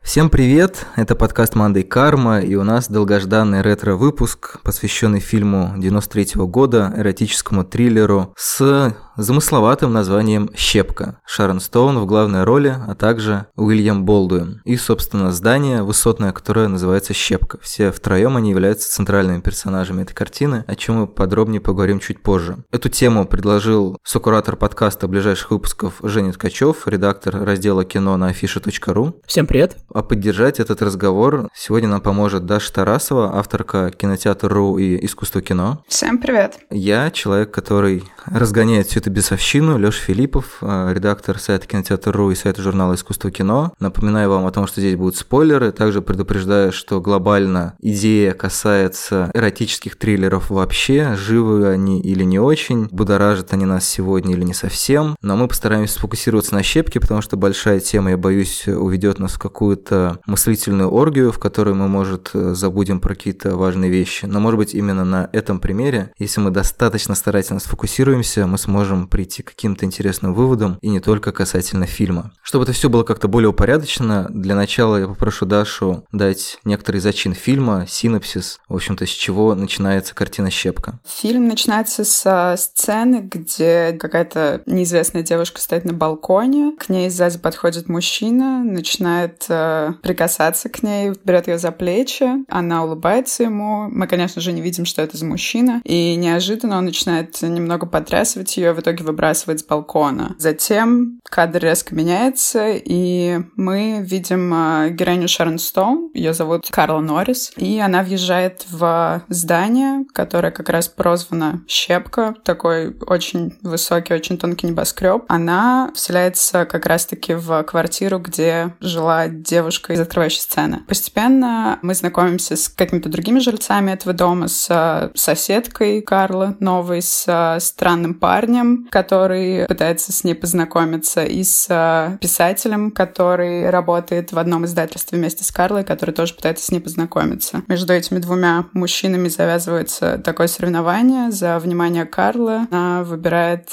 Всем привет! Это подкаст «Мандай Карма», и у нас долгожданный ретро-выпуск, посвященный фильму 93 -го года, эротическому триллеру с замысловатым названием «Щепка». Шарон Стоун в главной роли, а также Уильям Болдуин. И, собственно, здание высотное, которое называется «Щепка». Все втроем они являются центральными персонажами этой картины, о чем мы подробнее поговорим чуть позже. Эту тему предложил сокуратор подкаста ближайших выпусков Женя Ткачев, редактор раздела кино на афише.ру. Всем привет! А поддержать этот разговор сегодня нам поможет Даша Тарасова, авторка кинотеатр.ру и искусство кино. Всем привет! Я человек, который разгоняет всю эту бесовщину, Лёша Филиппов, э, редактор сайта кинотеатр.ру и сайта журнала «Искусство кино». Напоминаю вам о том, что здесь будут спойлеры, также предупреждаю, что глобально идея касается эротических триллеров вообще, живы они или не очень, будоражат они нас сегодня или не совсем, но мы постараемся сфокусироваться на щепке, потому что большая тема, я боюсь, уведет нас в какую-то мыслительную оргию, в которой мы, может, забудем про какие-то важные вещи. Но, может быть, именно на этом примере, если мы достаточно старательно сфокусируемся, мы сможем прийти к каким-то интересным выводам, и не только касательно фильма. Чтобы это все было как-то более упорядочено, для начала я попрошу Дашу дать некоторый зачин фильма, синопсис, в общем-то, с чего начинается картина «Щепка». Фильм начинается с сцены, где какая-то неизвестная девушка стоит на балконе, к ней сзади подходит мужчина, начинает э, прикасаться к ней, берет ее за плечи, она улыбается ему. Мы, конечно же, не видим, что это за мужчина. И неожиданно он начинает немного потрясывать ее, итоге выбрасывает с балкона. Затем кадр резко меняется, и мы видим э, героиню Шарон Стоун, ее зовут Карла Норрис, и она въезжает в здание, которое как раз прозвано Щепка, такой очень высокий, очень тонкий небоскреб. Она вселяется как раз-таки в квартиру, где жила девушка из открывающей сцены. Постепенно мы знакомимся с какими-то другими жильцами этого дома, с э, соседкой Карлы новой, с э, странным парнем, который пытается с ней познакомиться, и с э, писателем, который работает в одном издательстве вместе с Карлой, который тоже пытается с ней познакомиться. Между этими двумя мужчинами завязывается такое соревнование за внимание Карлы. Она выбирает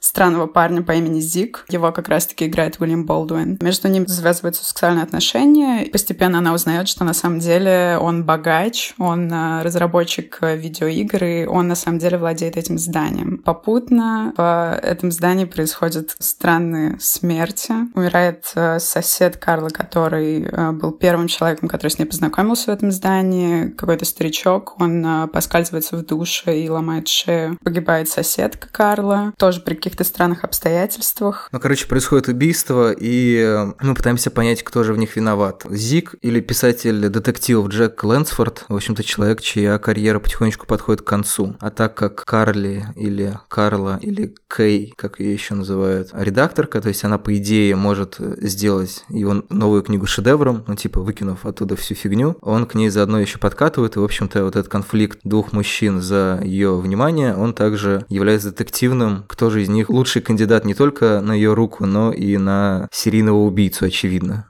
странного парня по имени Зик. Его как раз-таки играет Уильям Болдуин. Между ними завязываются сексуальные отношения отношения. Постепенно она узнает, что на самом деле он богач, он э, разработчик видеоигр, и он на самом деле владеет этим зданием. Попутно в этом здании происходят странные смерти. Умирает э, сосед Карла, который э, был первым человеком, который с ней познакомился в этом здании. Какой-то старичок, он поскальзывается в душе и ломает шею. Погибает соседка Карла, тоже при каких-то странных обстоятельствах. Ну, короче, происходит убийство, и мы пытаемся понять, кто же в них виноват? Зик или писатель детективов Джек Лэнсфорд, в общем-то, человек, чья карьера потихонечку подходит к концу. А так как Карли или Карла или Кей, как ее еще называют, редакторка, то есть она, по идее, может сделать его новую книгу шедевром, ну, типа, выкинув оттуда всю фигню, он к ней заодно еще подкатывает, и, в общем-то, вот этот конфликт двух мужчин за ее внимание, он также является детективным, кто же из них лучший кандидат не только на ее руку, но и на серийного убийцу, очевидно.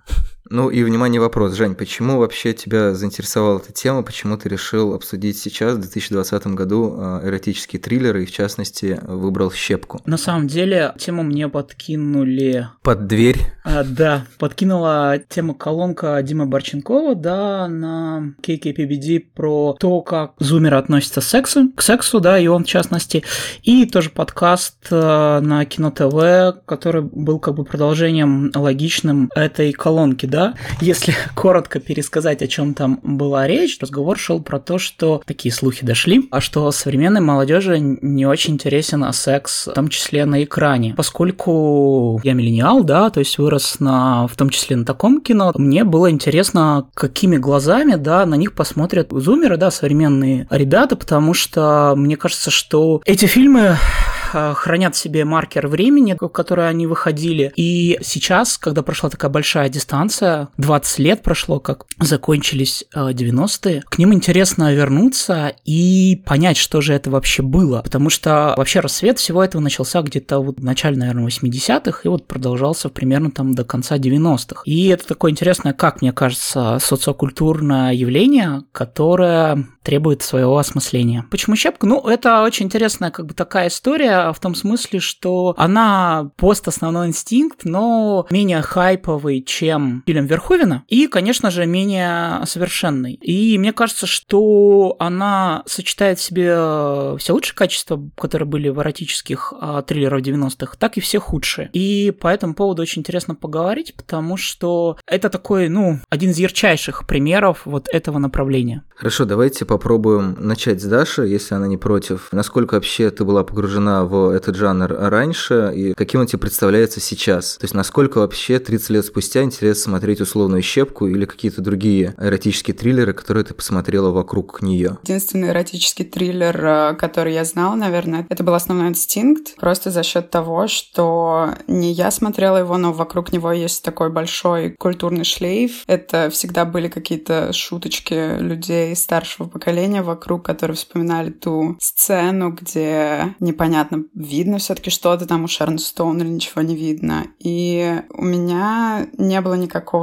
Ну и, внимание, вопрос. Жень, почему вообще тебя заинтересовала эта тема? Почему ты решил обсудить сейчас, в 2020 году, а, эротические триллеры и, в частности, выбрал «Щепку»? На самом деле, тему мне подкинули... Под дверь? А, да, подкинула тема колонка Димы Барченкова, да, на KKPBD про то, как зумеры относятся к сексу, к сексу, да, и он в частности. И тоже подкаст э, на Кино ТВ, который был как бы продолжением логичным этой колонки, да, да. Если коротко пересказать, о чем там была речь, разговор шел про то, что такие слухи дошли, а что современной молодежи не очень интересен секс, в том числе на экране. Поскольку я миллениал, да, то есть вырос на, в том числе на таком кино, мне было интересно, какими глазами, да, на них посмотрят зумеры, да, современные ребята, потому что мне кажется, что эти фильмы а, хранят в себе маркер времени, в который они выходили. И сейчас, когда прошла такая большая дистанция, 20 лет прошло, как закончились 90-е, а, к ним интересно вернуться и понять, что же это вообще было. Потому что вообще рассвет всего этого начался где-то вот в начале, наверное, 80-х и вот продолжался примерно там до конца 90-х. И это такое интересное, как мне кажется, социокультурное явление, которое требует своего осмысления. Почему щепка? Ну, это очень интересная как бы такая история в том смысле, что она пост основной инстинкт, но менее хайповый, чем фильм Верховина, и, конечно же, менее совершенный. И мне кажется, что она сочетает в себе все лучшие качества, которые были в эротических а, триллерах 90-х, так и все худшие. И по этому поводу очень интересно поговорить, потому что это такой, ну, один из ярчайших примеров вот этого направления. Хорошо, давайте попробуем начать с Даши, если она не против. Насколько вообще ты была погружена в этот жанр раньше и каким он тебе представляется сейчас? То есть насколько вообще 30 лет спустя интересно смотреть условную щепку или какие-то другие эротические триллеры, которые ты посмотрела вокруг нее? Единственный эротический триллер, э, который я знала, наверное, это был «Основной инстинкт», просто за счет того, что не я смотрела его, но вокруг него есть такой большой культурный шлейф. Это всегда были какие-то шуточки людей старшего поколения вокруг, которые вспоминали ту сцену, где непонятно, видно все таки что-то там у Шерн Стоун или ничего не видно. И у меня не было никакого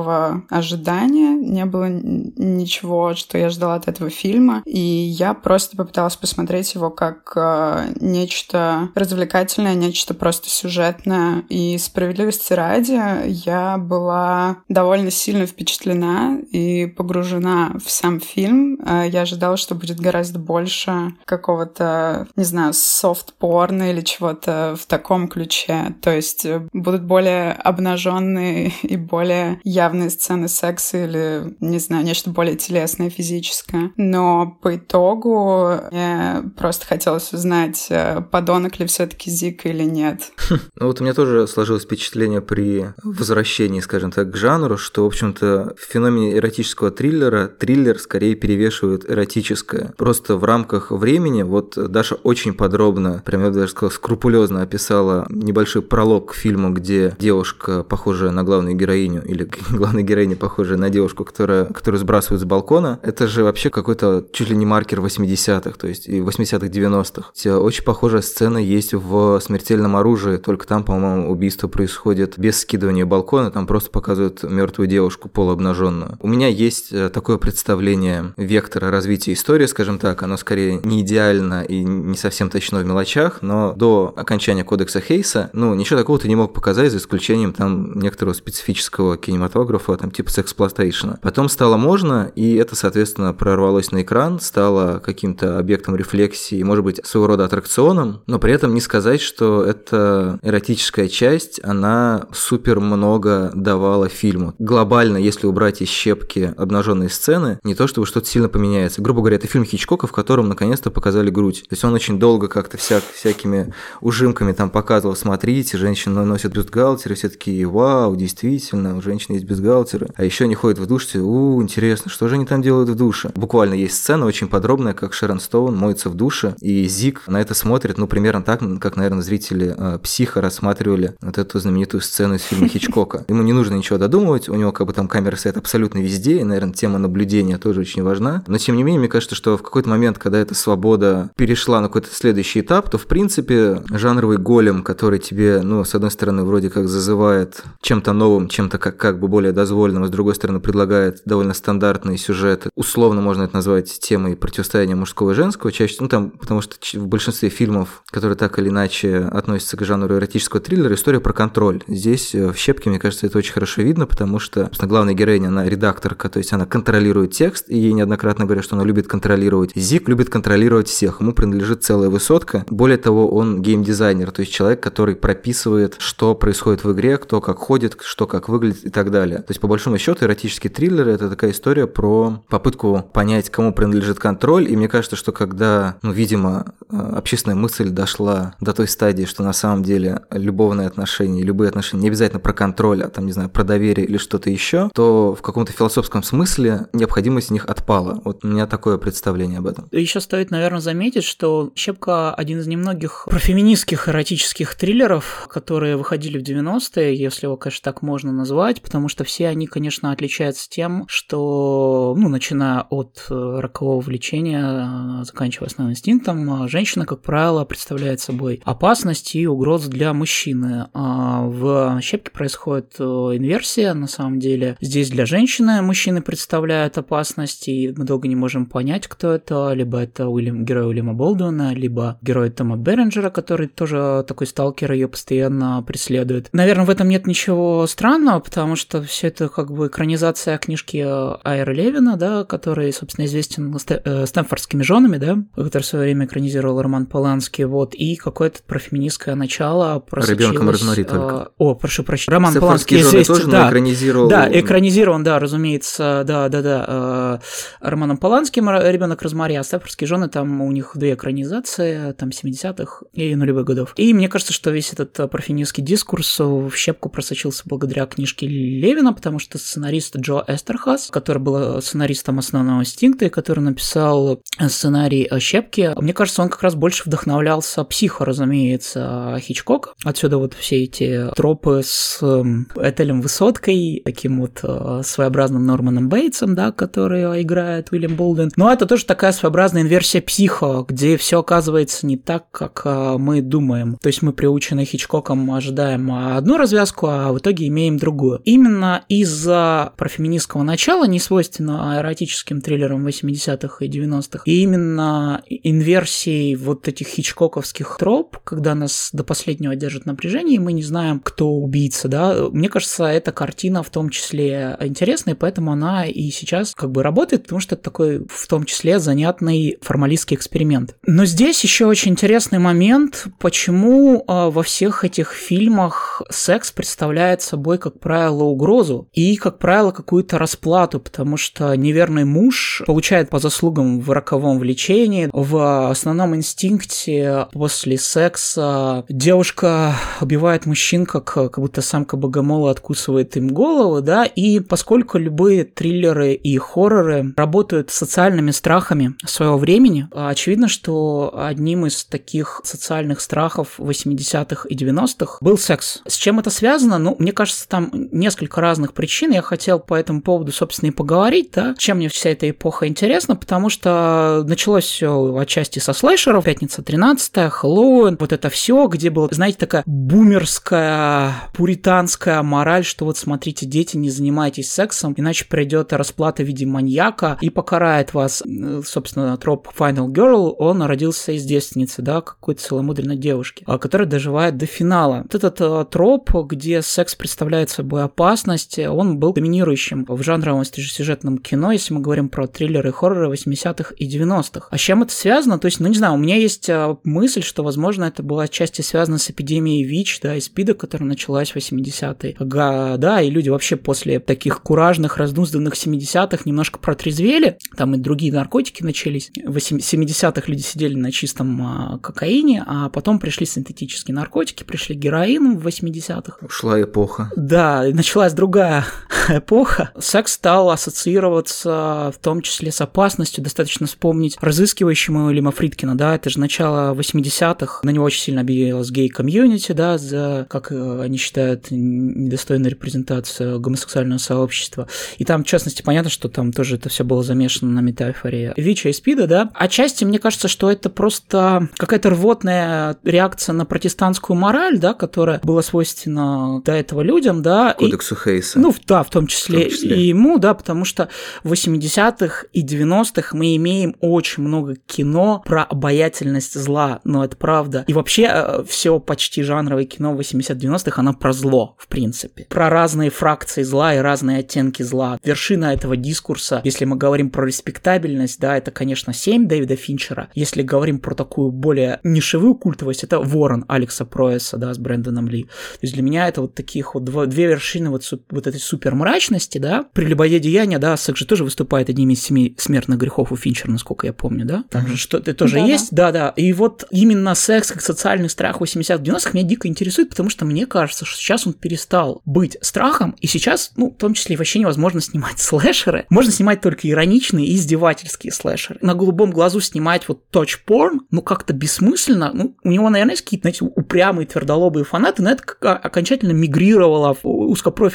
ожидания, не было ничего, что я ждала от этого фильма. И я просто попыталась посмотреть его как э, нечто развлекательное, нечто просто сюжетное. И справедливости ради, я была довольно сильно впечатлена и погружена в сам фильм. Э, я ожидала, что будет гораздо больше какого-то, не знаю, софт-порно или чего-то в таком ключе. То есть э, будут более обнаженные и более явные сцены секса или, не знаю, нечто более телесное, физическое. Но по итогу мне просто хотелось узнать, э, подонок ли все таки Зик или нет. Ну вот у меня тоже сложилось впечатление при возвращении, скажем так, к жанру, что, в общем-то, в феномене эротического триллера триллер скорее перевешивает эротическое. Просто в рамках времени, вот Даша очень подробно, прям я бы даже сказал, скрупулезно описала небольшой пролог к фильму, где девушка, похожая на главную героиню, или главная героиня, похожая на девушку, которая, которую сбрасывают с балкона, это же вообще какой-то чуть ли не маркер 80-х, то есть и 80-х, 90-х. Очень похожая сцена есть в «Смертельном оружии», только там, по-моему, убийство происходит без скидывания балкона, там просто показывают мертвую девушку полуобнаженную. У меня есть э, такое представление вектора развития истории, скажем так, оно скорее не идеально и не совсем точно в мелочах, но до окончания кодекса Хейса, ну, ничего такого ты не мог показать, за исключением там некоторого специфического кинематографа, там типа секспластейшена. Потом стало можно, и это, соответственно, прорвалось на экран, стало каким-то объектом рефлексии, может быть, своего рода аттракционом, но при этом не сказать, что эта эротическая часть, она супер много давала фильму. Глобально, если убрать из щепки обнаженные сцены, не то чтобы что-то сильно поменяется. Грубо говоря, это фильм Хичкока, в котором наконец-то показали грудь. То есть он очень долго как-то вся, всякими ужимками там показывал, смотрите, женщина носит бюстгальтеры, все такие, вау, действительно, у женщин есть бюстгальтеры. А еще они ходят в душ, у, интересно, что же они там делают в душе? Буквально есть сцена очень подробная, как Шерон Стоун моется в душе, и Зик на это смотрит, ну, примерно так, как, наверное, зрители э, «Психа» рассматривали вот эту знаменитую сцену из фильма Хичкока. Ему не нужно ничего додумывать, у него как бы там камера стоит абсолютно везде, и, наверное, тема наблюдения тоже очень важна. Но, тем не менее, мне кажется, что в какой-то момент, когда эта свобода перешла на какой-то следующий этап, то, в принципе, жанровый голем, который тебе, ну, с одной стороны, вроде как зазывает чем-то новым, чем-то как, как бы более дозволенным, с другой стороны, предлагает довольно стандартные сюжеты. Условно можно это назвать темой противостояния мужского и женского чаще, ну, там, потому что в большинстве фильмов, которые так или иначе относятся к жанру эротического триллера, история про контроль. Здесь э, в «Щепке», мне кажется, это очень хорошо видно, потому что, собственно, главная героиня, она редакторка, то есть она контролирует текст, и ей неоднократно говорят, что она любит контролировать. Зик любит контролировать всех, ему принадлежит целая высотка. Более того, он геймдизайнер, то есть человек, который прописывает, что происходит в игре, кто как ходит, что как выглядит и так далее. То есть, по большому счету, эротический триллер — это такая история про попытку понять, кому принадлежит контроль, и мне кажется, что когда, ну, видимо, э, общественная мысль дошла до той стадии, что на самом деле любовные отношения, любые отношения не обязательно про контроль, а там, не знаю, про доверие или что-то еще, то в каком-то философском смысле необходимость в них отпала. Вот у меня такое представление об этом. Еще стоит, наверное, заметить, что «Щепка» один из немногих профеминистских эротических триллеров, которые выходили в 90-е, если его, конечно, так можно назвать, потому что все они, конечно, отличаются тем, что, ну, начиная от э, рокового влечения, э, заканчивая основным инстинктом, женщина, как правило, представляет собой опасность и угрозу для мужчины. А в «Щепке» происходит э, инверсия, на самом деле. Здесь для женщины мужчины представляют опасность, и мы долго не можем понять, кто это. Либо это Уильям, герой Уильяма Болдуина, либо герой Тома Берри Саллинджера, который тоже такой сталкер, ее постоянно преследует. Наверное, в этом нет ничего странного, потому что все это как бы экранизация книжки Айра Левина, да, который, собственно, известен э, Стэнфордскими женами, да, который в свое время экранизировал Роман Поланский, вот, и какое-то профеминистское начало просочилось... Ребенком Розмари только. О, прошу прощения, Роман Поланский известен, тоже, да, экранизировал... Да, экранизирован, да, разумеется, да, да, да, Романом Поланским «Ребенок Розмари», а Стэнфордские жены, там у них две экранизации, там 70-х и нулевых годов. И мне кажется, что весь этот профеминистский дискурс в щепку просочился благодаря книжке Левина, потому что сценарист Джо Эстерхас, который был сценаристом основного инстинкта и который написал сценарий Щепки, мне кажется, он как раз больше вдохновлялся психо, разумеется, Хичкок. Отсюда вот все эти тропы с эм, Этелем Высоткой, таким вот э, своеобразным Норманом Бейтсом, да, который играет Уильям Болден. Но это тоже такая своеобразная инверсия психо, где все оказывается не так, как э, мы думаем. То есть мы приучены Хичкоком ожидаем одну развязку, а в итоге имеем другую. Именно из-за профеминистского начала, не свойственно эротическим триллерам 80-х и 90-х, и именно инверсией вот этих хичкоковских троп, когда нас до последнего держат напряжение, и мы не знаем, кто убийца, да, мне кажется, эта картина в том числе интересная, поэтому она и сейчас как бы работает, потому что это такой в том числе занятный формалистский эксперимент. Но здесь еще очень интересный момент, почему э, во всех этих фильмах секс представляет собой, как правило, угрозу и, как правило, какую-то расплату, потому что неверный муж получает по заслугам в роковом влечении, в основном инстинкте после секса девушка убивает мужчин, как, как будто самка богомола откусывает им голову, да, и поскольку любые триллеры и хорроры работают социальными страхами своего времени, очевидно, что одним из таких социальных страхов 80-х и 90-х был секс. С чем это связано? Ну, мне кажется, там несколько разных причин. Я хотел по этому поводу, собственно, и поговорить, да, чем мне вся эта эпоха интересна, потому что началось все отчасти со слэшеров, пятница 13 Хэллоуин, вот это все, где была, знаете, такая бумерская, пуританская мораль, что вот смотрите, дети, не занимайтесь сексом, иначе придет расплата в виде маньяка и покарает вас. Собственно, троп Final Girl, он родился из девственницы, да, какой-то целомудренной девушки, а, которая доживает до финала. Вот этот э, троп, где секс представляет собой опасность, он был доминирующим в жанровом сюжетном кино, если мы говорим про триллеры и хорроры 80-х и 90-х. А с чем это связано? То есть, ну не знаю, у меня есть э, мысль, что, возможно, это была отчасти связано с эпидемией ВИЧ, да, и СПИДа, которая началась в 80-е года, и люди вообще после таких куражных, разнузданных 70-х немножко протрезвели, там и другие наркотики начались. В 70-х люди сидели на чистом а, кокаине, а потом пришли синтетические наркотики, пришли героин в 80-х. Ушла эпоха. Да, и началась другая эпоха. Секс стал ассоциироваться в том числе с опасностью. Достаточно вспомнить разыскивающему Лима Фридкина, да, это же начало 80-х. На него очень сильно объявилась гей-комьюнити, да, за, как э, они считают, недостойную репрезентацию гомосексуального сообщества. И там, в частности, понятно, что там тоже это все было замешано на метафоре ВИЧа и СПИДа, да. Отчасти, мне кажется, что это просто какая-то рвотная реакция на протестантскую мораль, да, которая была свойственна до этого людям, да. Кодексу и, Хейса. Ну, да, в том числе, в том числе и ему, да, потому что в 80-х и 90-х мы имеем очень много кино про обаятельность зла, но это правда. И вообще э, все почти жанровое кино 80-90-х, оно про зло, в принципе. Про разные фракции зла и разные оттенки зла. Вершина этого дискурса, если мы говорим про респектабельность, да, это, конечно, 7 Дэвида Финчера. Если говорим про такую более нишевую культовость, это Ворон Алекса Проэса, да, с Брэндоном Ли. То есть для меня это вот таких вот два, две вершины вот, вот этой супер мрачности, да. Прелюбодеяния, да, секс же тоже выступает одним из семи смертных грехов у Финчера, насколько я помню, да. Там же что-то тоже да, есть, да-да. И вот именно секс как социальный страх 80-90-х меня дико интересует, потому что мне кажется, что сейчас он перестал быть страхом, и сейчас, ну, в том числе вообще невозможно снимать слэшеры. Можно снимать только ироничные и издевательские слэшеры. На голубом глазу снимать вот точ-порн, ну, как-то бессмысленно. Ну, у него, наверное, есть какие-то, знаете, упрямые, твердолобые фанаты, но это окончательно мигрировало в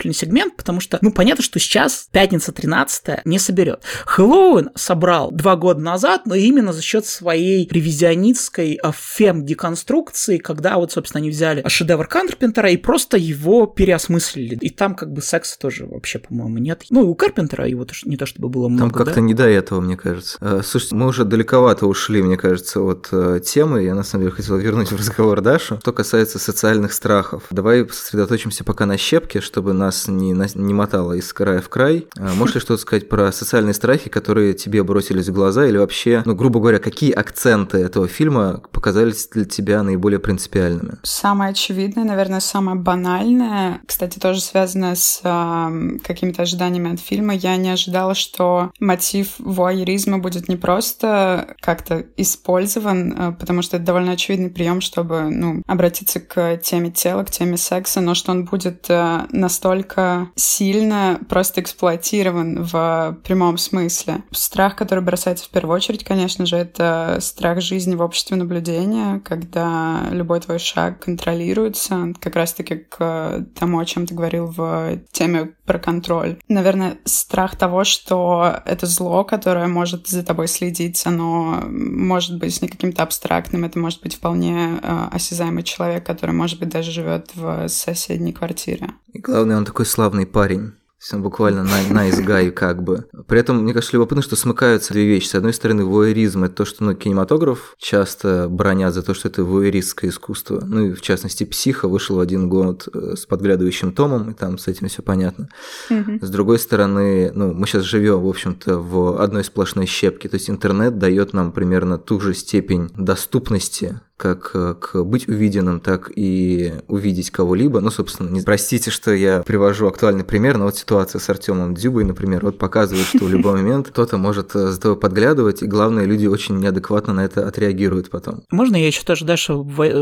узкопрофильный сегмент, потому что, ну, понятно, что сейчас пятница 13 не соберет. Хэллоуин собрал два года назад, но именно за счет своей ревизионистской а, фем-деконструкции, когда вот, собственно, они взяли шедевр Карпентера и просто его переосмыслили. И там как бы секса тоже вообще, по-моему, нет. Ну, и у Карпентера его не то чтобы было много, Там как-то да? не до этого, мне кажется. Э, слушайте, мы уже далековато ушли, мне кажется, от э, темы. Я на самом деле хотел вернуть в разговор Дашу. Что касается социальных страхов, давай сосредоточимся пока на щепке, чтобы нас не, не мотало из края в край. А, можешь что-то сказать про социальные страхи, которые тебе бросились в глаза, или вообще, ну, грубо говоря, какие акценты этого фильма показались для тебя наиболее принципиальными? Самое очевидное, наверное, самое банальное, кстати, тоже связано с э, какими-то ожиданиями от фильма. Я не ожидала, что мотив вуайеризма будет не просто как-то использован, э, потому что это довольно очевидный прием, чтобы ну, обратиться к теме тела, к теме секса, но что он будет э, настолько сильно просто эксплуатирован в прямом смысле. Страх, который бросается в первую очередь, конечно же, это страх жизни в обществе наблюдения, когда любой твой шаг контролируется, как раз-таки к тому, о чем ты говорил в теме про контроль. Наверное, страх того, что это зло, которое может за тобой следить, оно может быть не каким-то абстрактным, это может быть вполне э, осязаемый человек, который, может быть, даже живет в соседней квартире. И главное, он такой славный парень буквально на, на изгай как бы. При этом, мне кажется, любопытно, что смыкаются две вещи. С одной стороны, вуэризм – это то, что ну, кинематограф часто бронят за то, что это вуэристское искусство. Ну и, в частности, «Психа» вышел в один год э, с подглядывающим томом, и там с этим все понятно. Mm-hmm. С другой стороны, ну, мы сейчас живем, в общем-то, в одной сплошной щепке. То есть интернет дает нам примерно ту же степень доступности как э, к быть увиденным, так и увидеть кого-либо. Ну, собственно, не простите, что я привожу актуальный пример, но вот ситуация с Артемом Дюбой, например, вот показывает, что в любой момент кто-то может э, за тобой подглядывать, и главное, люди очень неадекватно на это отреагируют потом. Можно я еще тоже, Даша,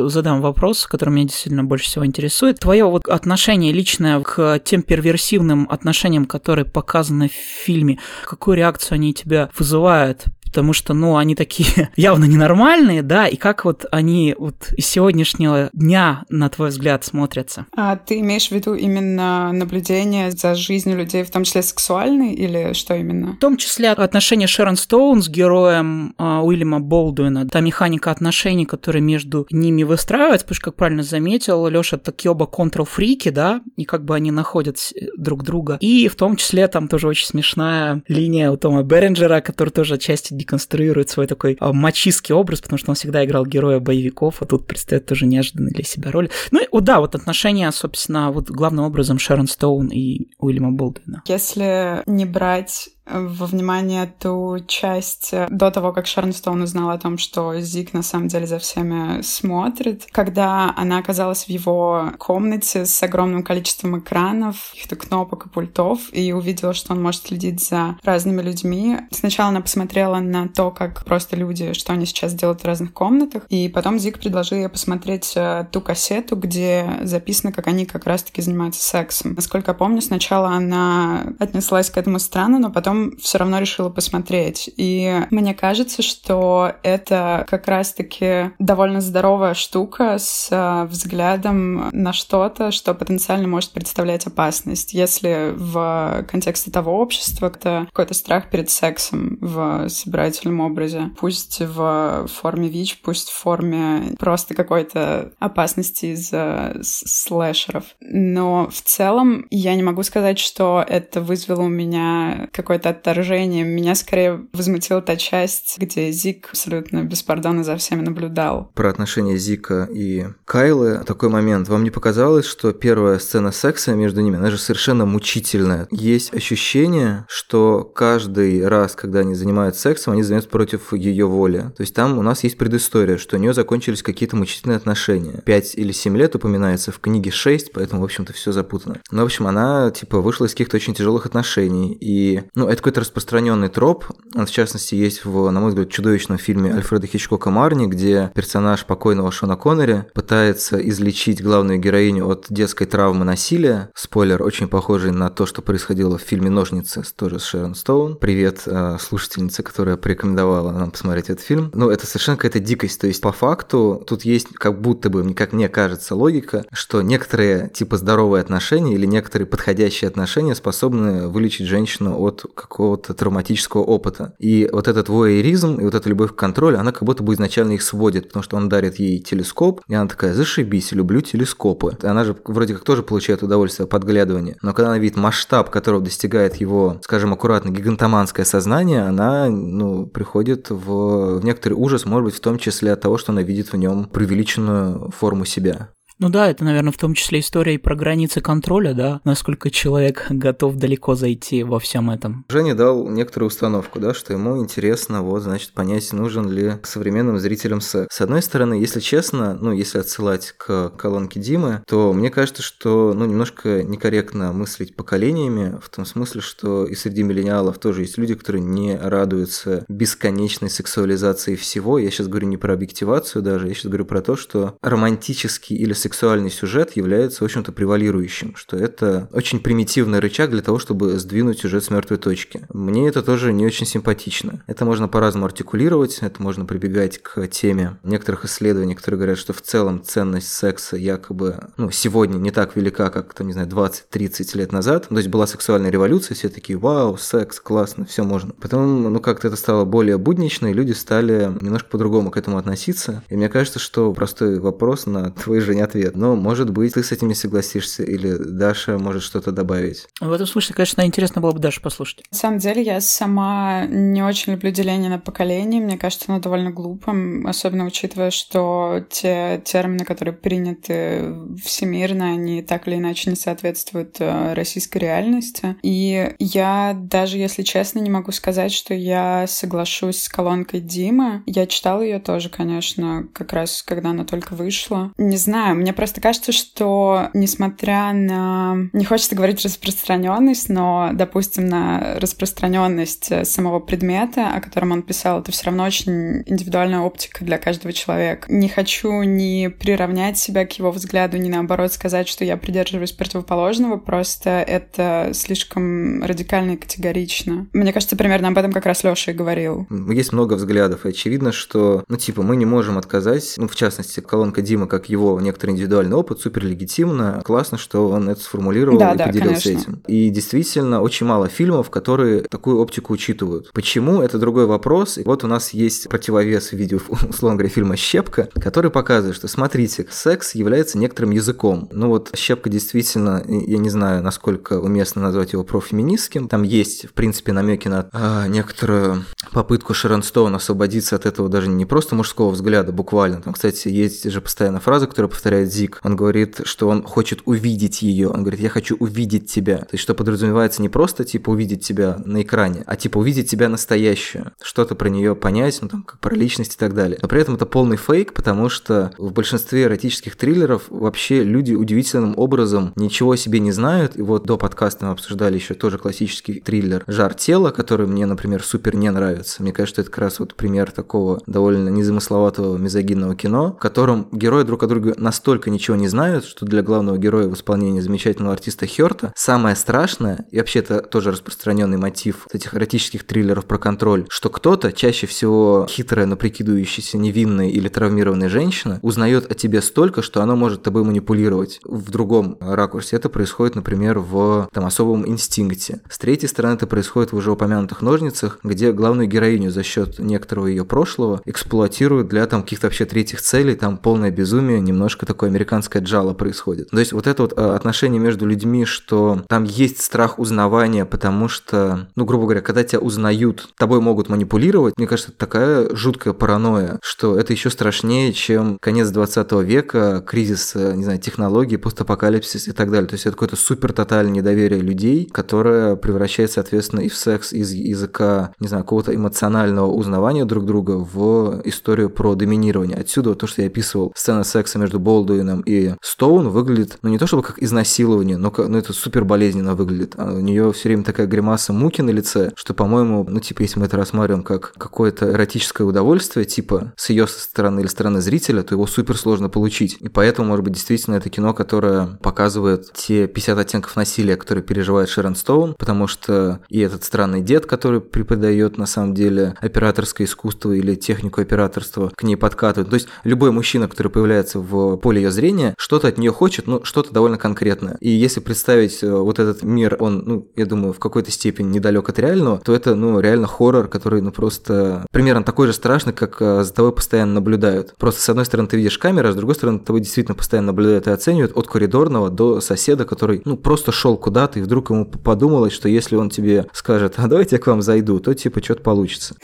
задам вопрос, который меня действительно больше всего интересует? Твое вот отношение личное к тем перверсивным отношениям, которые показаны в фильме, какую реакцию они тебя вызывают? Потому что, ну, они такие явно ненормальные, да, и как вот они вот из сегодняшнего дня, на твой взгляд, смотрятся? А ты имеешь в виду именно наблюдение за жизнью людей, в том числе сексуальной, или что именно? В том числе отношения Шерон Стоун с героем а, Уильяма Болдуина, та механика отношений, которая между ними выстраивается, потому что, как правильно заметил, Лёша, такие оба контрол-фрики, да, и как бы они находят друг друга. И в том числе там тоже очень смешная линия у Тома Беренджера, который тоже отчасти деконструирует свой такой а, мачистский образ, потому что он всегда играл героя боевиков, а тут предстоит тоже неожиданно для себя роль. Ну и, да, вот отношения, собственно, вот главным образом Шерон Стоун и Уильяма Болдуина. Если не брать во внимание ту часть э, до того, как Шарн Стоун узнала о том, что Зик на самом деле за всеми смотрит. Когда она оказалась в его комнате с огромным количеством экранов, каких-то кнопок и пультов, и увидела, что он может следить за разными людьми. Сначала она посмотрела на то, как просто люди, что они сейчас делают в разных комнатах, и потом Зик предложил ей посмотреть э, ту кассету, где записано, как они как раз-таки занимаются сексом. Насколько я помню, сначала она отнеслась к этому странно, но потом потом все равно решила посмотреть. И мне кажется, что это как раз-таки довольно здоровая штука с а, взглядом на что-то, что потенциально может представлять опасность. Если в контексте того общества это какой-то страх перед сексом в собирательном образе, пусть в форме ВИЧ, пусть в форме просто какой-то опасности из-за слэшеров. Но в целом я не могу сказать, что это вызвало у меня какой-то отторжение. Меня скорее возмутила та часть, где Зик абсолютно беспардонно за всеми наблюдал. Про отношения Зика и Кайлы такой момент. Вам не показалось, что первая сцена секса между ними, она же совершенно мучительная? Есть ощущение, что каждый раз, когда они занимаются сексом, они занимаются против ее воли. То есть там у нас есть предыстория, что у нее закончились какие-то мучительные отношения. Пять или семь лет упоминается, в книге шесть, поэтому, в общем-то, все запутано. Но, в общем, она, типа, вышла из каких-то очень тяжелых отношений. И, ну, это какой-то распространенный троп. Он, в частности, есть в, на мой взгляд, чудовищном фильме Альфреда Хичкока «Марни», где персонаж покойного Шона Коннери пытается излечить главную героиню от детской травмы насилия. Спойлер, очень похожий на то, что происходило в фильме «Ножницы» тоже с Шерон Стоун. Привет э, слушательнице, которая порекомендовала нам посмотреть этот фильм. Ну, это совершенно какая-то дикость. То есть, по факту, тут есть как будто бы, как мне кажется, логика, что некоторые типа здоровые отношения или некоторые подходящие отношения способны вылечить женщину от какого-то травматического опыта. И вот этот воеризм и вот эта любовь к контролю, она как будто бы изначально их сводит, потому что он дарит ей телескоп, и она такая, зашибись, люблю телескопы. Она же вроде как тоже получает удовольствие от подглядывания. Но когда она видит масштаб, которого достигает его, скажем, аккуратно, гигантоманское сознание, она, ну, приходит в, в некоторый ужас, может быть, в том числе от того, что она видит в нем преувеличенную форму себя. Ну да, это, наверное, в том числе история и про границы контроля, да, насколько человек готов далеко зайти во всем этом. Женя дал некоторую установку, да, что ему интересно, вот, значит, понять, нужен ли современным зрителям секс. С одной стороны, если честно, ну, если отсылать к колонке Димы, то мне кажется, что, ну, немножко некорректно мыслить поколениями, в том смысле, что и среди миллениалов тоже есть люди, которые не радуются бесконечной сексуализации всего. Я сейчас говорю не про объективацию даже, я сейчас говорю про то, что романтический или сюжет является, в общем-то, превалирующим, что это очень примитивный рычаг для того, чтобы сдвинуть сюжет с мертвой точки. Мне это тоже не очень симпатично. Это можно по-разному артикулировать, это можно прибегать к теме некоторых исследований, которые говорят, что в целом ценность секса якобы, ну, сегодня не так велика, как, там, не знаю, 20-30 лет назад. То есть была сексуальная революция, все такие, вау, секс, классно, все можно. Потом, ну, как-то это стало более буднично, и люди стали немножко по-другому к этому относиться. И мне кажется, что простой вопрос на твой же не ответ ответ. Но, может быть, ты с этим не согласишься, или Даша может что-то добавить. В этом смысле, конечно, интересно было бы Дашу послушать. На самом деле, я сама не очень люблю деление на поколения. Мне кажется, оно довольно глупым, особенно учитывая, что те термины, которые приняты всемирно, они так или иначе не соответствуют э, российской реальности. И я даже, если честно, не могу сказать, что я соглашусь с колонкой Димы. Я читала ее тоже, конечно, как раз когда она только вышла. Не знаю, мне просто кажется, что несмотря на... Не хочется говорить распространенность, но, допустим, на распространенность э, самого предмета, о котором он писал, это все равно очень индивидуальная оптика для каждого человека. Не хочу ни приравнять себя к его взгляду, ни наоборот сказать, что я придерживаюсь противоположного, просто это слишком радикально и категорично. Мне кажется, примерно об этом как раз Леша и говорил. Есть много взглядов, и очевидно, что, ну, типа, мы не можем отказать, ну, в частности, колонка Дима, как его некоторые индивидуальный опыт, супер легитимно. Классно, что он это сформулировал да, и да, поделился конечно. этим. И действительно, очень мало фильмов, которые такую оптику учитывают. Почему? Это другой вопрос. И вот у нас есть противовес в виде, условно говоря, фильма «Щепка», который показывает, что, смотрите, секс является некоторым языком. Ну вот «Щепка» действительно, я не знаю, насколько уместно назвать его профеминистским. Там есть, в принципе, намеки на а, некоторую попытку Шерон Стоун освободиться от этого даже не просто мужского взгляда, буквально. Там, кстати, есть же постоянно фраза, которая повторяет Зик. Он говорит, что он хочет увидеть ее. Он говорит, я хочу увидеть тебя. То есть, что подразумевается не просто, типа, увидеть тебя на экране, а, типа, увидеть тебя настоящую. Что-то про нее понять, ну, там, как про личность и так далее. Но при этом это полный фейк, потому что в большинстве эротических триллеров вообще люди удивительным образом ничего о себе не знают. И вот до подкаста мы обсуждали еще тоже классический триллер «Жар тела», который мне, например, супер не нравится. Мне кажется, это как раз вот пример такого довольно незамысловатого мизогинного кино, в котором герои друг о друге настолько настолько ничего не знают, что для главного героя в исполнении замечательного артиста Хёрта самое страшное, и вообще это тоже распространенный мотив этих эротических триллеров про контроль, что кто-то, чаще всего хитрая, но прикидывающаяся невинная или травмированная женщина, узнает о тебе столько, что она может тобой манипулировать. В другом ракурсе это происходит, например, в там, особом инстинкте. С третьей стороны, это происходит в уже упомянутых ножницах, где главную героиню за счет некоторого ее прошлого эксплуатируют для там каких-то вообще третьих целей, там полное безумие, немножко такое такое американское джало происходит. То есть вот это вот э, отношение между людьми, что там есть страх узнавания, потому что, ну, грубо говоря, когда тебя узнают, тобой могут манипулировать, мне кажется, это такая жуткая паранойя, что это еще страшнее, чем конец 20 века, кризис, э, не знаю, технологий, постапокалипсис и так далее. То есть это какое-то супер тотальное недоверие людей, которое превращается, соответственно, и в секс из языка, не знаю, какого-то эмоционального узнавания друг друга в историю про доминирование. Отсюда то, что я описывал, сцена секса между Болдуином Болдуином и Стоун выглядит, ну не то чтобы как изнасилование, но, но это супер болезненно выглядит. А у нее все время такая гримаса муки на лице, что, по-моему, ну типа если мы это рассматриваем как какое-то эротическое удовольствие, типа с ее стороны или стороны зрителя, то его супер сложно получить. И поэтому, может быть, действительно это кино, которое показывает те 50 оттенков насилия, которые переживает Шерон Стоун, потому что и этот странный дед, который преподает на самом деле операторское искусство или технику операторства, к ней подкатывает. То есть любой мужчина, который появляется в поле поле ее зрения, что-то от нее хочет, ну, что-то довольно конкретное. И если представить э, вот этот мир, он, ну, я думаю, в какой-то степени недалек от реального, то это, ну, реально хоррор, который, ну, просто примерно такой же страшный, как э, за тобой постоянно наблюдают. Просто с одной стороны ты видишь камеру, а с другой стороны тобой действительно постоянно наблюдают и оценивают от коридорного до соседа, который, ну, просто шел куда-то, и вдруг ему подумалось, что если он тебе скажет, а давайте я к вам зайду, то типа что-то получится.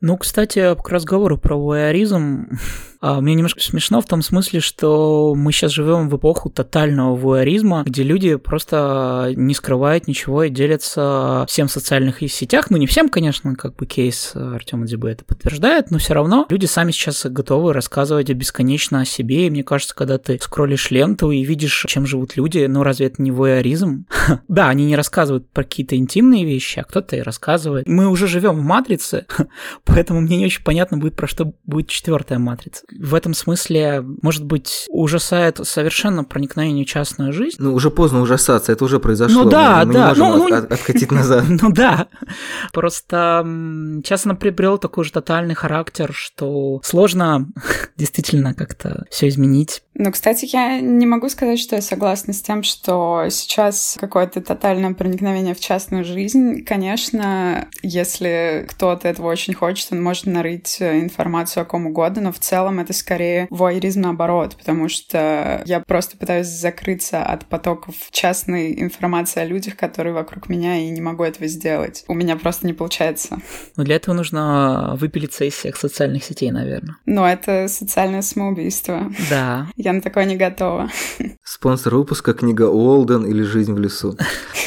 Ну, кстати, к разговору про вояризм, мне немножко смешно в том смысле, что мы сейчас живем в эпоху тотального вуаризма, где люди просто не скрывают ничего и делятся всем в социальных сетях. Ну, не всем, конечно, как бы кейс Артема Дзюбы это подтверждает, но все равно люди сами сейчас готовы рассказывать бесконечно о себе. И мне кажется, когда ты скроллишь ленту и видишь, чем живут люди, ну, разве это не вуаризм? да, они не рассказывают про какие-то интимные вещи, а кто-то и рассказывает. Мы уже живем в матрице, поэтому мне не очень понятно будет, про что будет четвертая матрица в этом смысле, может быть, ужасает совершенно проникновение в частную жизнь. Ну, уже поздно ужасаться, это уже произошло. Ну да, мы, мы да. Не можем ну, от, от, откатить назад. Ну да. Просто сейчас она приобрела такой же тотальный характер, что сложно действительно как-то все изменить. Ну, кстати, я не могу сказать, что я согласна с тем, что сейчас какое-то тотальное проникновение в частную жизнь. Конечно, если кто-то этого очень хочет, он может нарыть информацию о ком угодно, но в целом это скорее вуайеризм наоборот, потому что я просто пытаюсь закрыться от потоков частной информации о людях, которые вокруг меня, и не могу этого сделать. У меня просто не получается. Но для этого нужно выпилиться из всех социальных сетей, наверное. Но это социальное самоубийство. Да. Я на такое не готова. Спонсор выпуска книга Уолден или Жизнь в лесу.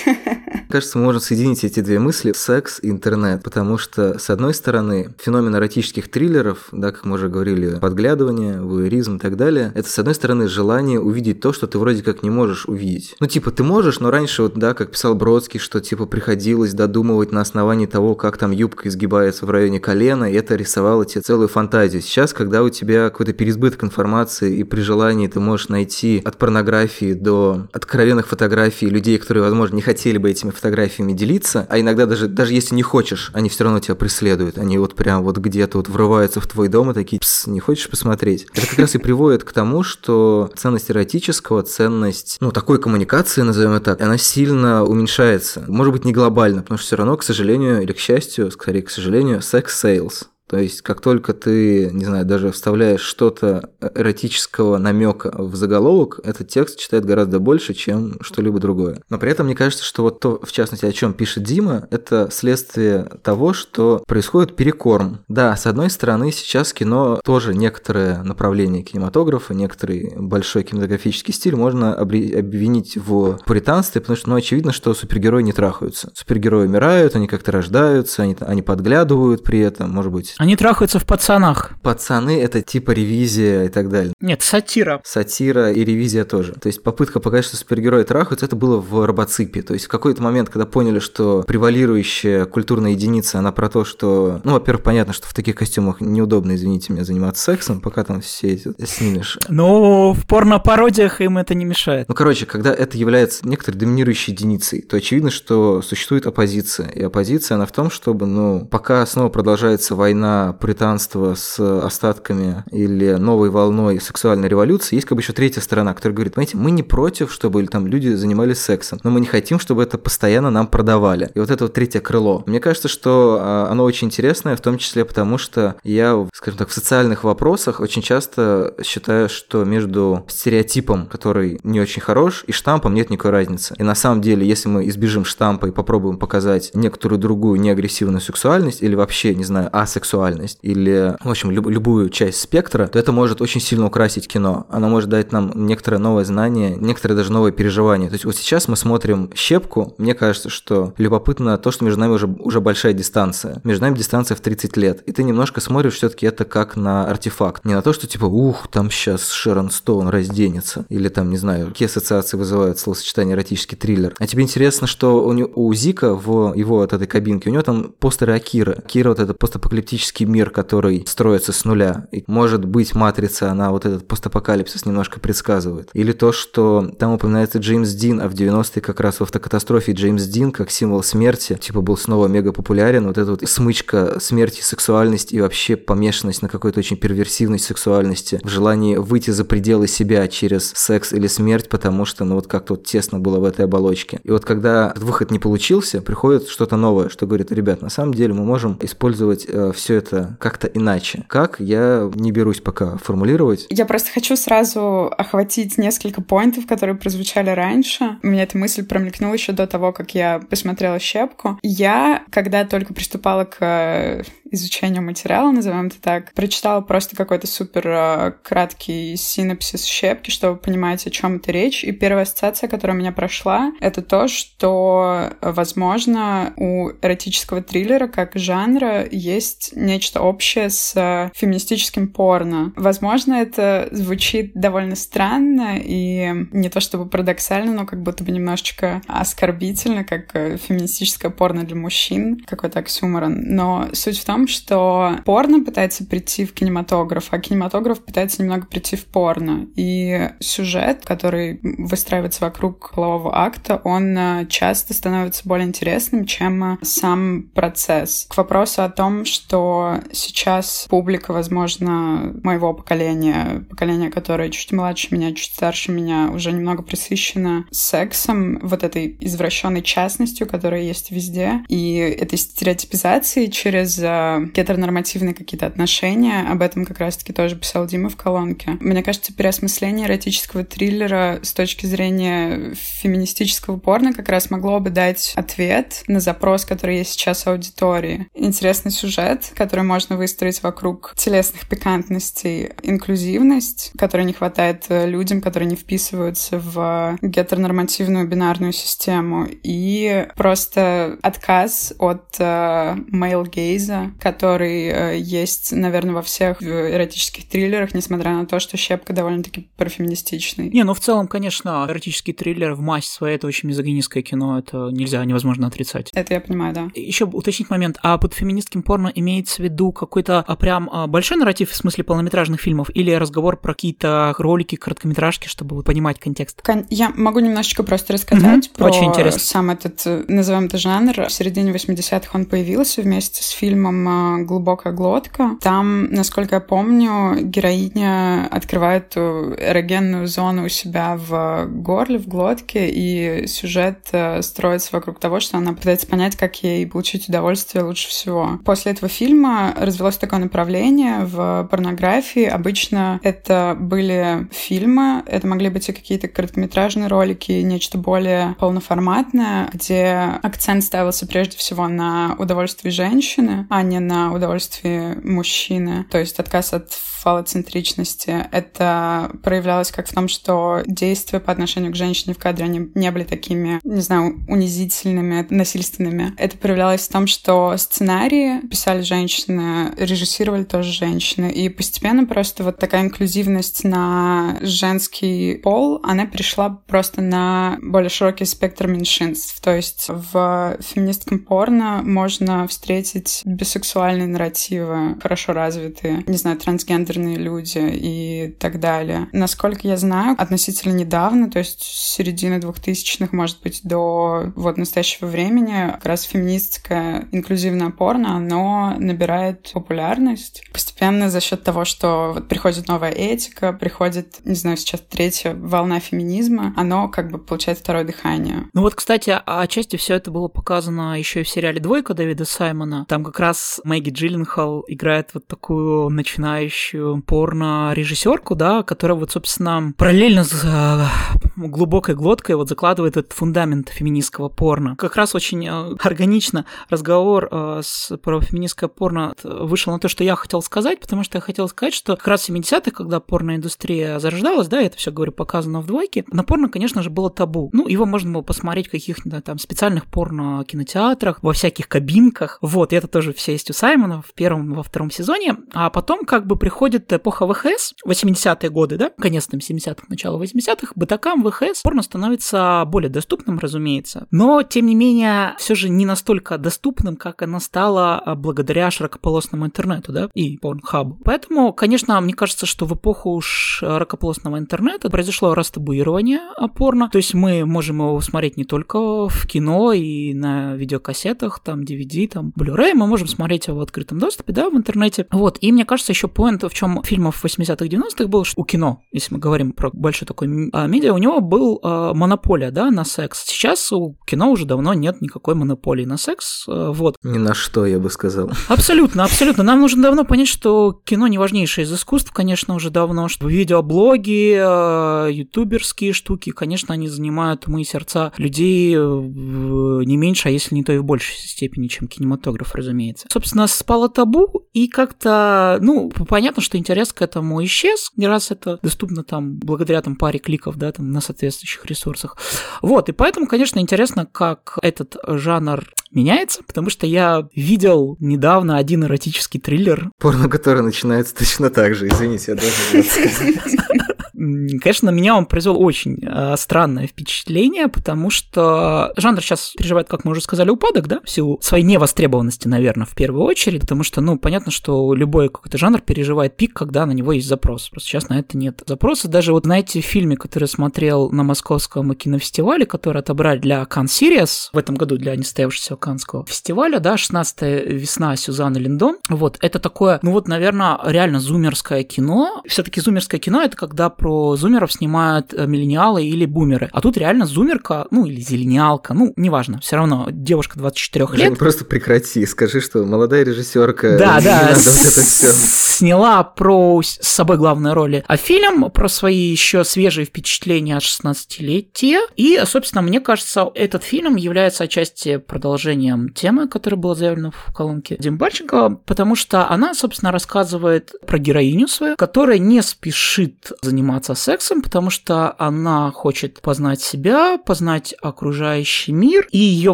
Кажется, мы можем соединить эти две мысли – секс и интернет, потому что, с одной стороны, феномен эротических триллеров, да, как мы уже говорили, подглядывание, вуэризм и так далее, это, с одной стороны, желание увидеть то, что ты вроде как не можешь увидеть. Ну, типа, ты можешь, но раньше, вот, да, как писал Бродский, что, типа, приходилось додумывать на основании того, как там юбка изгибается в районе колена, и это рисовало тебе целую фантазию. Сейчас, когда у тебя какой-то переизбыток информации, и при желании ты можешь найти от порнографии до откровенных фотографий людей, которые, возможно, не хотели бы этими фотографиями делиться, а иногда даже, даже если не хочешь, они все равно тебя преследуют. Они вот прям вот где-то вот врываются в твой дом и такие, Пс, не хочешь посмотреть? Это как раз и приводит к тому, что ценность эротического, ценность, ну, такой коммуникации, назовем это так, она сильно уменьшается. Может быть, не глобально, потому что все равно, к сожалению или к счастью, скорее, к сожалению, sex sells, то есть, как только ты, не знаю, даже вставляешь что-то эротического намека в заголовок, этот текст читает гораздо больше, чем что-либо другое. Но при этом мне кажется, что вот то, в частности, о чем пишет Дима, это следствие того, что происходит перекорм. Да, с одной стороны, сейчас кино тоже некоторое направление кинематографа, некоторый большой кинематографический стиль можно обвинить в пуританстве, потому что, ну, очевидно, что супергерои не трахаются. Супергерои умирают, они как-то рождаются, они, они подглядывают при этом, может быть, они трахаются в пацанах. Пацаны — это типа ревизия и так далее. Нет, сатира. Сатира и ревизия тоже. То есть попытка показать, что супергерои трахаются, это было в робоципе. То есть в какой-то момент, когда поняли, что превалирующая культурная единица, она про то, что... Ну, во-первых, понятно, что в таких костюмах неудобно, извините меня, заниматься сексом, пока там все эти снимешь. Но в порно-пародиях им это не мешает. Ну, короче, когда это является некоторой доминирующей единицей, то очевидно, что существует оппозиция. И оппозиция, она в том, чтобы, ну, пока снова продолжается война на британство с остатками или новой волной сексуальной революции, есть как бы еще третья сторона, которая говорит, понимаете, мы не против, чтобы там люди занимались сексом, но мы не хотим, чтобы это постоянно нам продавали. И вот это вот третье крыло. Мне кажется, что а, оно очень интересное, в том числе потому, что я, скажем так, в социальных вопросах очень часто считаю, что между стереотипом, который не очень хорош, и штампом нет никакой разницы. И на самом деле, если мы избежим штампа и попробуем показать некоторую другую неагрессивную сексуальность или вообще, не знаю, асексуальность, сексуальность или, в общем, люб- любую часть спектра, то это может очень сильно украсить кино. Оно может дать нам некоторое новое знание, некоторые даже новые переживания. То есть вот сейчас мы смотрим «Щепку», мне кажется, что любопытно то, что между нами уже, уже большая дистанция. Между нами дистанция в 30 лет. И ты немножко смотришь все таки это как на артефакт. Не на то, что типа, ух, там сейчас Шерон Стоун разденется. Или там, не знаю, какие ассоциации вызывают словосочетание эротический триллер. А тебе интересно, что у, у Зика в его вот этой кабинке, у него там постеры Акиры. Акира вот это постапокалиптический фантастический мир, который строится с нуля. И, может быть, «Матрица», она вот этот постапокалипсис немножко предсказывает. Или то, что там упоминается Джеймс Дин, а в 90-е как раз в автокатастрофе Джеймс Дин как символ смерти, типа, был снова мега популярен. Вот эта вот смычка смерти, сексуальность и вообще помешанность на какой-то очень перверсивной сексуальности, в желании выйти за пределы себя через секс или смерть, потому что, ну вот как-то вот тесно было в этой оболочке. И вот когда выход не получился, приходит что-то новое, что говорит, ребят, на самом деле мы можем использовать э, все это как-то иначе. Как, я не берусь пока формулировать. Я просто хочу сразу охватить несколько поинтов, которые прозвучали раньше. У меня эта мысль промелькнула еще до того, как я посмотрела «Щепку». Я, когда только приступала к э, изучению материала, назовем это так, прочитала просто какой-то супер э, краткий синопсис «Щепки», чтобы понимать, о чем это речь. И первая ассоциация, которая у меня прошла, это то, что, возможно, у эротического триллера как жанра есть нечто общее с э, феминистическим порно. Возможно, это звучит довольно странно и не то чтобы парадоксально, но как будто бы немножечко оскорбительно, как э, феминистическое порно для мужчин, какой-то оксюморон. Но суть в том, что порно пытается прийти в кинематограф, а кинематограф пытается немного прийти в порно. И сюжет, который выстраивается вокруг полового акта, он э, часто становится более интересным, чем сам процесс. К вопросу о том, что сейчас публика, возможно, моего поколения, поколения, которое чуть младше меня, чуть старше меня, уже немного присыщено сексом, вот этой извращенной частностью, которая есть везде, и этой стереотипизации через э, гетеронормативные какие-то отношения. Об этом как раз-таки тоже писал Дима в колонке. Мне кажется, переосмысление эротического триллера с точки зрения феминистического порно как раз могло бы дать ответ на запрос, который есть сейчас аудитории. Интересный сюжет, который можно выстроить вокруг телесных пикантностей, инклюзивность, которой не хватает э, людям, которые не вписываются в гетеронормативную бинарную систему, и просто отказ от э, male-гейза, который э, есть, наверное, во всех эротических триллерах, несмотря на то, что «Щепка» довольно-таки профеминистичный. Не, ну в целом, конечно, эротический триллер в массе своей это очень мизогинистское кино, это нельзя, невозможно отрицать. Это я понимаю, да. Еще уточнить момент, а под феминистским порно имеется в виду какой-то а, прям а, большой нарратив в смысле полнометражных фильмов или разговор про какие-то ролики, короткометражки, чтобы вот понимать контекст? Я могу немножечко просто рассказать угу, про очень интересно. сам этот, э, назовем это жанр. В середине 80-х он появился вместе с фильмом а, «Глубокая глотка». Там, насколько я помню, героиня открывает эрогенную зону у себя в горле, в глотке, и сюжет э, строится вокруг того, что она пытается понять, как ей получить удовольствие лучше всего. После этого фильма развелось такое направление в порнографии. Обычно это были фильмы, это могли быть и какие-то короткометражные ролики, нечто более полноформатное, где акцент ставился прежде всего на удовольствии женщины, а не на удовольствии мужчины. То есть отказ от фалоцентричности. Это проявлялось как в том, что действия по отношению к женщине в кадре, они не были такими, не знаю, унизительными, насильственными. Это проявлялось в том, что сценарии писали женщины, режиссировали тоже женщины, и постепенно просто вот такая инклюзивность на женский пол, она перешла просто на более широкий спектр меньшинств. То есть в феминистском порно можно встретить бисексуальные нарративы, хорошо развитые, не знаю, трансгендерные трансгендерные люди и так далее. Насколько я знаю, относительно недавно, то есть с середины 2000-х, может быть, до вот настоящего времени, как раз феминистское инклюзивное порно, оно набирает популярность постепенно за счет того, что вот приходит новая этика, приходит, не знаю, сейчас третья волна феминизма, оно как бы получает второе дыхание. Ну вот, кстати, отчасти все это было показано еще и в сериале «Двойка» Дэвида Саймона. Там как раз Мэгги Джилленхол играет вот такую начинающую настоящую порно-режиссерку, да, которая вот, собственно, параллельно с э, глубокой глоткой вот закладывает этот фундамент феминистского порно. Как раз очень э, органично разговор э, с, про феминистское порно вышел на то, что я хотел сказать, потому что я хотел сказать, что как раз в 70-х, когда порноиндустрия зарождалась, да, это все, говорю, показано в двойке, на порно, конечно же, было табу. Ну, его можно было посмотреть в каких-то там специальных порно-кинотеатрах, во всяких кабинках. Вот, это тоже все есть у Саймона в первом, во втором сезоне. А потом как бы приходит эпоха ВХС, 80-е годы, да, конец там 70-х, начало 80-х, бытакам ВХС порно становится более доступным, разумеется, но, тем не менее, все же не настолько доступным, как оно стало а, благодаря широкополосному интернету, да, и порнхабу. Поэтому, конечно, мне кажется, что в эпоху широкополосного интернета произошло растабуирование порно, то есть мы можем его смотреть не только в кино и на видеокассетах, там, DVD, там, Blu-ray, мы можем смотреть его в открытом доступе, да, в интернете. Вот, и мне кажется, еще поинт в чем фильмов 80-х, 90-х был, что у кино, если мы говорим про большой такой а, медиа, у него был а, монополия, да, на секс. Сейчас у кино уже давно нет никакой монополии на секс, а, вот. Ни на что, я бы сказал. Абсолютно, абсолютно. Нам нужно давно понять, что кино не важнейшее из искусств, конечно, уже давно, что видеоблоги, а, ютуберские штуки, конечно, они занимают умы и сердца людей не меньше, а если не то и в большей степени, чем кинематограф, разумеется. Собственно, спало табу, и как-то, ну, понятно, что интерес к этому исчез, не раз это доступно там благодаря там паре кликов, да, там на соответствующих ресурсах. Вот, и поэтому, конечно, интересно, как этот жанр меняется, потому что я видел недавно один эротический триллер. Порно, который начинается точно так же, извините, я должен сказать. Конечно, на меня он произвел очень э, странное впечатление, потому что жанр сейчас переживает, как мы уже сказали, упадок, да, в силу своей невостребованности, наверное, в первую очередь, потому что, ну, понятно, что любой какой-то жанр переживает пик, когда на него есть запрос. Просто сейчас на это нет запроса. Даже вот, знаете, в фильме, который смотрел на московском кинофестивале, который отобрали для Cannes Series в этом году, для несостоявшегося Канского фестиваля, да, 16 весна Сюзанны Линдон. Вот, это такое, ну вот, наверное, реально зумерское кино. все таки зумерское кино — это когда про про зумеров снимают э, миллениалы или бумеры. А тут реально зумерка, ну или зелениалка, ну неважно, все равно девушка 24 лет. Жень, просто прекрати, скажи, что молодая режиссерка. Да, да, сняла про с собой главной роли, а фильм про свои еще свежие впечатления от 16-летия. И, собственно, мне кажется, этот фильм является отчасти продолжением темы, которая была заявлена в колонке Дембальченко, потому что она, собственно, рассказывает про героиню свою, которая не спешит заниматься заниматься сексом, потому что она хочет познать себя, познать окружающий мир. И ее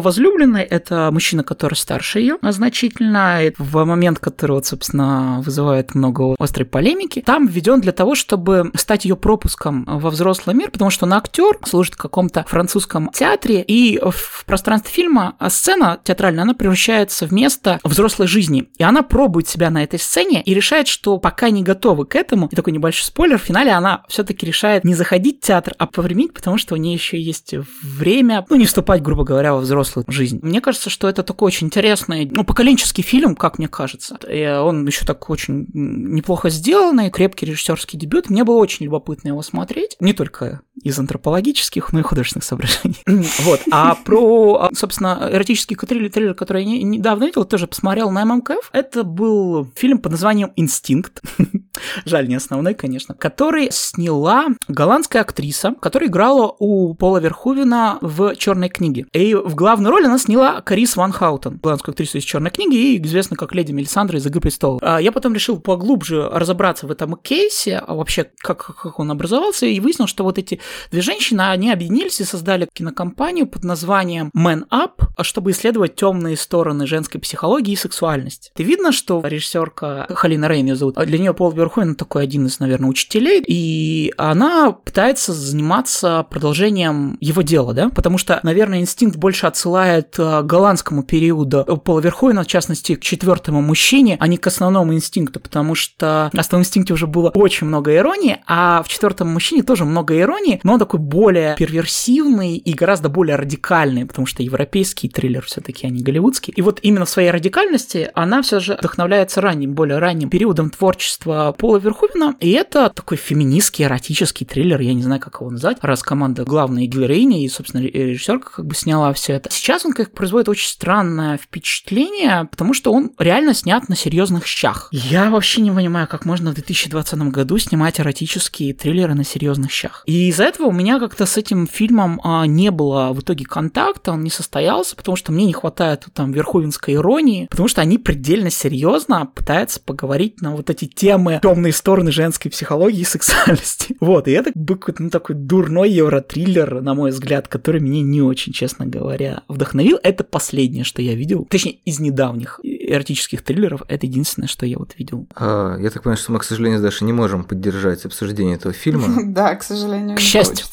возлюбленный – это мужчина, который старше ее значительно. И в момент, который, вот, собственно, вызывает много острой полемики, там введен для того, чтобы стать ее пропуском во взрослый мир, потому что он актер, служит в каком-то французском театре, и в пространстве фильма сцена театральная, она превращается в место взрослой жизни. И она пробует себя на этой сцене и решает, что пока не готовы к этому, и такой небольшой спойлер, в финале она все-таки решает не заходить в театр, а повременить, потому что у нее еще есть время, ну, не вступать, грубо говоря, во взрослую жизнь. Мне кажется, что это такой очень интересный, ну, поколенческий фильм, как мне кажется. И он еще так очень неплохо сделанный, крепкий режиссерский дебют. Мне было очень любопытно его смотреть. Не только из антропологических, но и художественных соображений. вот. А про, собственно, эротический триллер, триллер который я недавно видел, тоже посмотрел на ММКФ. Это был фильм под названием «Инстинкт». Жаль, не основной, конечно. Который сняла голландская актриса, которая играла у Пола Верхувина в «Черной книге». И в главную роль она сняла Карис Ван Хаутен, голландскую актрису из «Черной книги» и известна как леди Мелисандра из «Игры престолов». А я потом решил поглубже разобраться в этом кейсе, а вообще как, как он образовался, и выяснил, что вот эти две женщины, они объединились и создали кинокомпанию под названием Man Up, чтобы исследовать темные стороны женской психологии и сексуальности. Ты видно, что режиссерка Халина Рейн ее зовут, для нее Пол Верховен такой один из, наверное, учителей, и она пытается заниматься продолжением его дела, да, потому что, наверное, инстинкт больше отсылает к голландскому периоду Пола Верховена, в частности, к четвертому мужчине, а не к основному инстинкту, потому что в основном инстинкте уже было очень много иронии, а в четвертом мужчине тоже много иронии, но он такой более перверсивный и гораздо более радикальный, потому что европейский триллер все-таки, а не голливудский. И вот именно в своей радикальности она все же вдохновляется ранним, более ранним периодом творчества Пола Верховена, и это такой феминистский, эротический триллер, я не знаю, как его назвать, раз команда главной героини и, собственно, режиссерка как бы сняла все это. Сейчас он как производит очень странное впечатление, потому что он реально снят на серьезных щах. Я вообще не понимаю, как можно в 2020 году снимать эротические триллеры на серьезных щах. И из-за этого у меня как-то с этим фильмом а, не было в итоге контакта, он не состоялся, потому что мне не хватает там верховинской иронии, потому что они предельно серьезно пытаются поговорить на вот эти темы темные стороны женской психологии и сексуальности. Вот, и это какой-то ну, такой дурной евротриллер, на мой взгляд, который меня не очень, честно говоря, вдохновил. Это последнее, что я видел, точнее, из недавних эротических триллеров это единственное, что я вот видел. А, я так понимаю, что мы, к сожалению, даже не можем поддержать обсуждение этого фильма. Да, к сожалению, К счастью.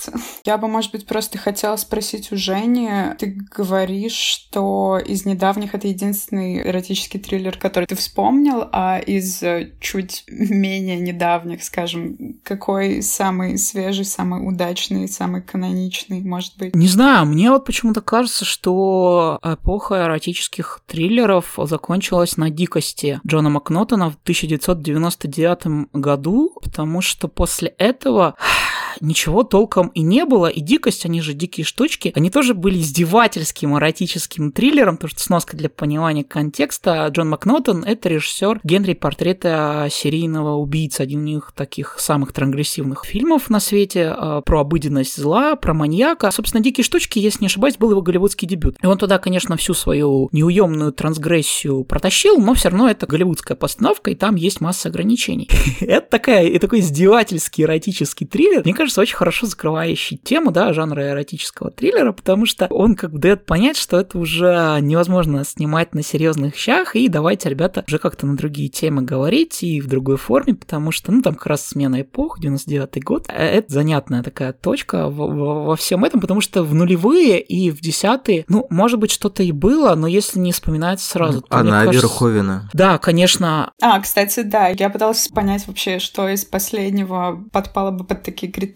Я бы, может быть, просто хотела спросить у Жени. Ты говоришь, что из недавних это единственный эротический триллер, который ты вспомнил, а из э, чуть менее недавних, скажем, какой самый свежий, самый удачный, самый каноничный, может быть? Не знаю, мне вот почему-то кажется, что эпоха эротических триллеров закончилась на дикости Джона Макнотона в 1999 году, потому что после этого ничего толком и не было, и дикость, они же дикие штучки, они тоже были издевательским эротическим триллером, потому что сноска для понимания контекста. Джон Макнотон — это режиссер Генри портрета серийного убийцы, один из таких самых трансгрессивных фильмов на свете, э, про обыденность зла, про маньяка. Собственно, «Дикие штучки», если не ошибаюсь, был его голливудский дебют. И он туда, конечно, всю свою неуемную трансгрессию протащил, но все равно это голливудская постановка, и там есть масса ограничений. Это такая, и такой издевательский эротический триллер. Мне кажется, очень хорошо закрывающий тему, да, жанра эротического триллера, потому что он как бы дает понять, что это уже невозможно снимать на серьезных щах, и давайте, ребята, уже как-то на другие темы говорить и в другой форме, потому что, ну, там как раз смена эпох, 99-й год, Э, это занятная такая точка во, во- во всем этом, потому что в нулевые и в десятые, ну, может быть, что-то и было, но если не вспоминается сразу, то, мне Она кажется- Верховина. Да, конечно, А, кстати, да, я пыталась понять вообще, что из последнего подпало бы под такие критерии,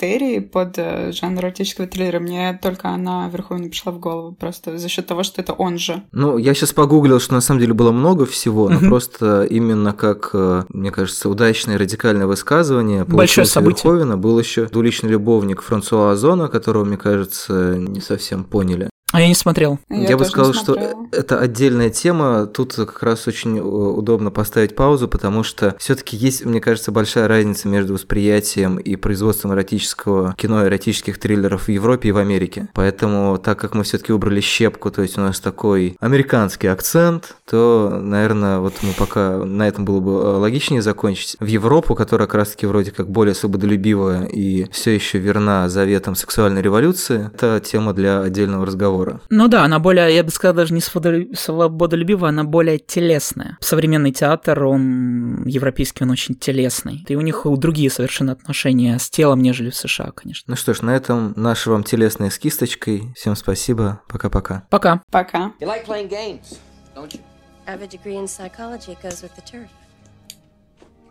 под э, жанр эротического триллера. Мне только она Верховина пришла в голову, просто за счет того, что это он же. Ну, я сейчас погуглил, что на самом деле было много всего, но просто именно как, э, мне кажется, удачное радикальное высказывание Большое получилось событие. Верховена. Был еще двуличный любовник Франсуа Озона, которого, мне кажется, не совсем поняли. А я не смотрел. Я, бы тоже не сказал, что это отдельная тема. Тут как раз очень э, удобно поставить паузу, потому что все-таки есть, мне кажется, большая разница между восприятием и производством эротического кино, эротических триллеров в Европе и в Америке. Поэтому, так как мы все-таки убрали щепку, то есть у нас такой американский акцент, то, наверное, вот мы пока на этом было бы э, логичнее закончить. В Европу, которая как раз-таки вроде как более свободолюбивая и все еще верна заветам сексуальной революции, это тема для отдельного разговора. Ну да, она более, я бы сказал, даже не свободолю- свободолюбивая, она более телесная. Современный театр, он европейский, он очень телесный. И у них другие совершенно отношения с телом, нежели в США, конечно. Ну что ж, на этом наши вам телесные с кисточкой. Всем спасибо. Пока-пока. Пока. Пока. You like playing games, don't you? I have a degree in psychology. It goes with the turf.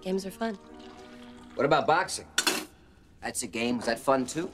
Games are fun. What about boxing? That's a game. Is that fun too?